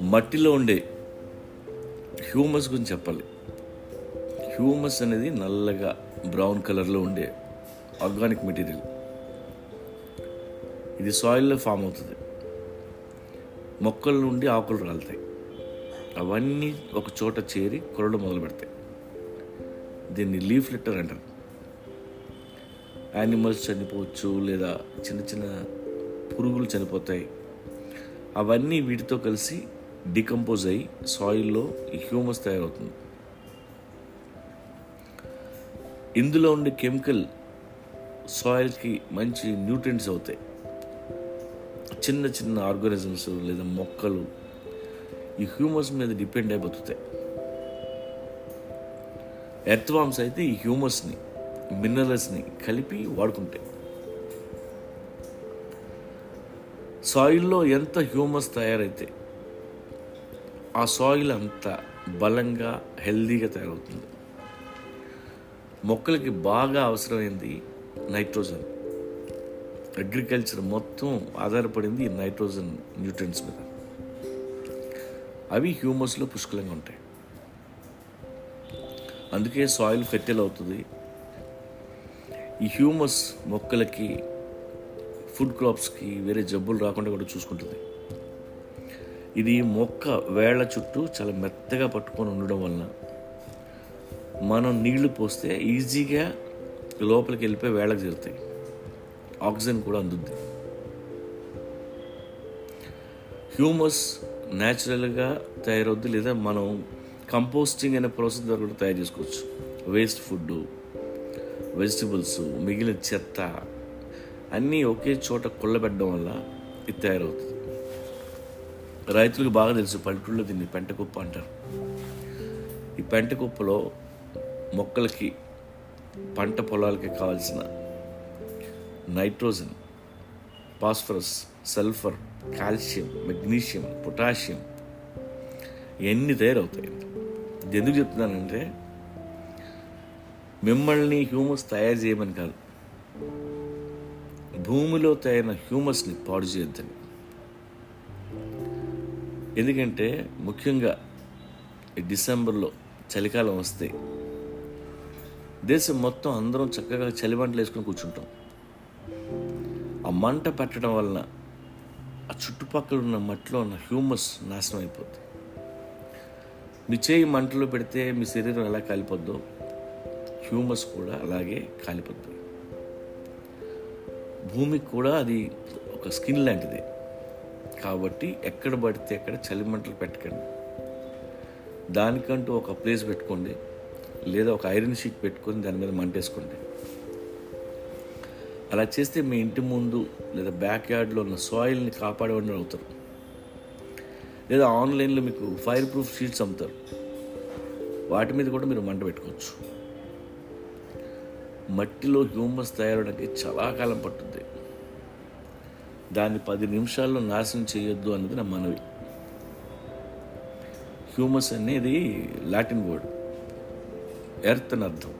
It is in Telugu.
మట్టిలో ఉండే హ్యూమస్ గురించి చెప్పాలి. హ్యూమస్ అనేది నల్లగా బ్రౌన్ కలర్లో ఉండే ఆర్గానిక్ మెటీరియల్. ఇది సాయిల్లో ఫామ్ అవుతుంది. మొక్కల నుండి ఆకులు రాలుతాయి. అవన్నీ ఒక చోట చేరి కొరడం మొదలు పెడతాయి దీన్ని లీఫ్ లెటర్ అంటారు. యానిమల్స్ చనిపోవచ్చు లేదా చిన్న చిన్న పురుగులు చనిపోతాయి. అవన్నీ వీటితో కలిసి డికంపోజ్ అయ్యి సాయిల్లో ఈ హ్యూమస్ తయారవుతుంది. ఇందులో ఉండే కెమికల్ సాయిల్కి మంచి న్యూట్రియంట్స్ అవుతాయి. చిన్న చిన్న ఆర్గానిజమ్స్ లేదా మొక్కలు ఈ హ్యూమస్ మీద డిపెండ్ అయి బతుకుతాయి. ఎర్త్వామ్స్ అయితే ఈ హ్యూమస్ని మినరల్స్ని కలిపి వాడుకుంటాయి సాయిల్లో ఎంత హ్యూమస్ తయారైతే ఆ సాయిల్ అంత బలంగా హెల్దీగా తయారవుతుంది. మొక్కలకి బాగా అవసరమైంది నైట్రోజన్. అగ్రికల్చర్ మొత్తం ఆధారపడింది నైట్రోజన్ న్యూట్రియన్స్ మీద. అవి హ్యూమస్లో పుష్కలంగా ఉంటాయి. అందుకే సాయిల్ ఫెర్టైల్ అవుతుంది. ఈ హ్యూమస్ మొక్కలకి ఫుడ్ క్రాప్స్కి వేరే జబ్బులు రాకుండా కూడా చూసుకుంటుంది. ఇది మొక్క వేళ్ళ చుట్టూ చాలా మెత్తగా పట్టుకొని ఉండడం వలన మనం నీళ్ళు పోస్తే ఈజీగా లోపలికి వెళ్ళిపోయి వేళ్ళకి చేరుతాయి. ఆక్సిజన్ కూడా అందుద్ది. హ్యూమస్ న్యాచురల్గా తయారవుద్ది లేదా మనం కంపోస్టింగ్ అనే ప్రాసెస్ ద్వారా కూడా తయారు చేసుకోవచ్చు. వేస్ట్ ఫుడ్ వెజిటబుల్స్ మిగిలిన చెత్త అన్నీ ఒకే చోట కొల్లబెట్టడం వల్ల ఇది తయారవుతుంది. రైతులకు బాగా తెలుసు పల్లెటూళ్ళలో దీన్ని పెంటకుప్ప అంటారు. ఈ పెంటకుప్పలో మొక్కలకి పంట పొలాలకి కావాల్సిన nitrogen phosphorus sulphur calcium magnesium potassium ఇవన్నీ తయారవుతాయి. ఎందుకు చెప్తున్నానంటే మిమ్మల్ని హ్యూమస్ తయారు చేయమని కాదు. భూమిలో తయారైన హ్యూమస్ని పాడు చేయొద్దని. ఎందుకంటే ముఖ్యంగా ఈ డిసెంబర్లో చలికాలం వస్తే దేశం మొత్తం అందరం చక్కగా చలిమంటలు వేసుకొని కూర్చుంటాం. ఆ మంట పెట్టడం వలన ఆ చుట్టుపక్కల ఉన్న మట్టిలో ఉన్న హ్యూమస్ నాశనం అయిపోద్ది. మీ చేయి మంటలో పెడితే మీ శరీరం ఎలా కాలిపోద్దో హ్యూమస్ కూడా అలాగే కాలిపోతుంది. భూమికి కూడా అది ఒక స్కిన్ లాంటిది. కాబట్టి ఎక్కడ పడితే ఎక్కడ చలిమంటలు పెట్టకండి. దానికంటూ ఒక ప్లేస్ పెట్టుకోండి. లేదా ఒక ఐరన్ షీట్ పెట్టుకొని దాని మీద మంటేసుకోండి. అలా చేస్తే మీ ఇంటి ముందు లేదా బ్యాక్ యార్డ్లో ఉన్న సాయిల్ని కాపాడేవాడిని అవుతారు. లేదా ఆన్లైన్లో మీకు ఫైర్ ప్రూఫ్ షీట్స్ అమ్ముతారు. వాటి మీద కూడా మీరు మంట పెట్టుకోవచ్చు. మట్టిలో హ్యూమస్ తయారవడానికి చాలా కాలం పట్టుద్ది దాన్ని పది నిమిషాల్లో నాశనం చేయొద్దు అన్నది నా మనవి. హ్యూమస్ అనేది లాటిన్ వర్డ్. ఎర్త్ అని అర్థం.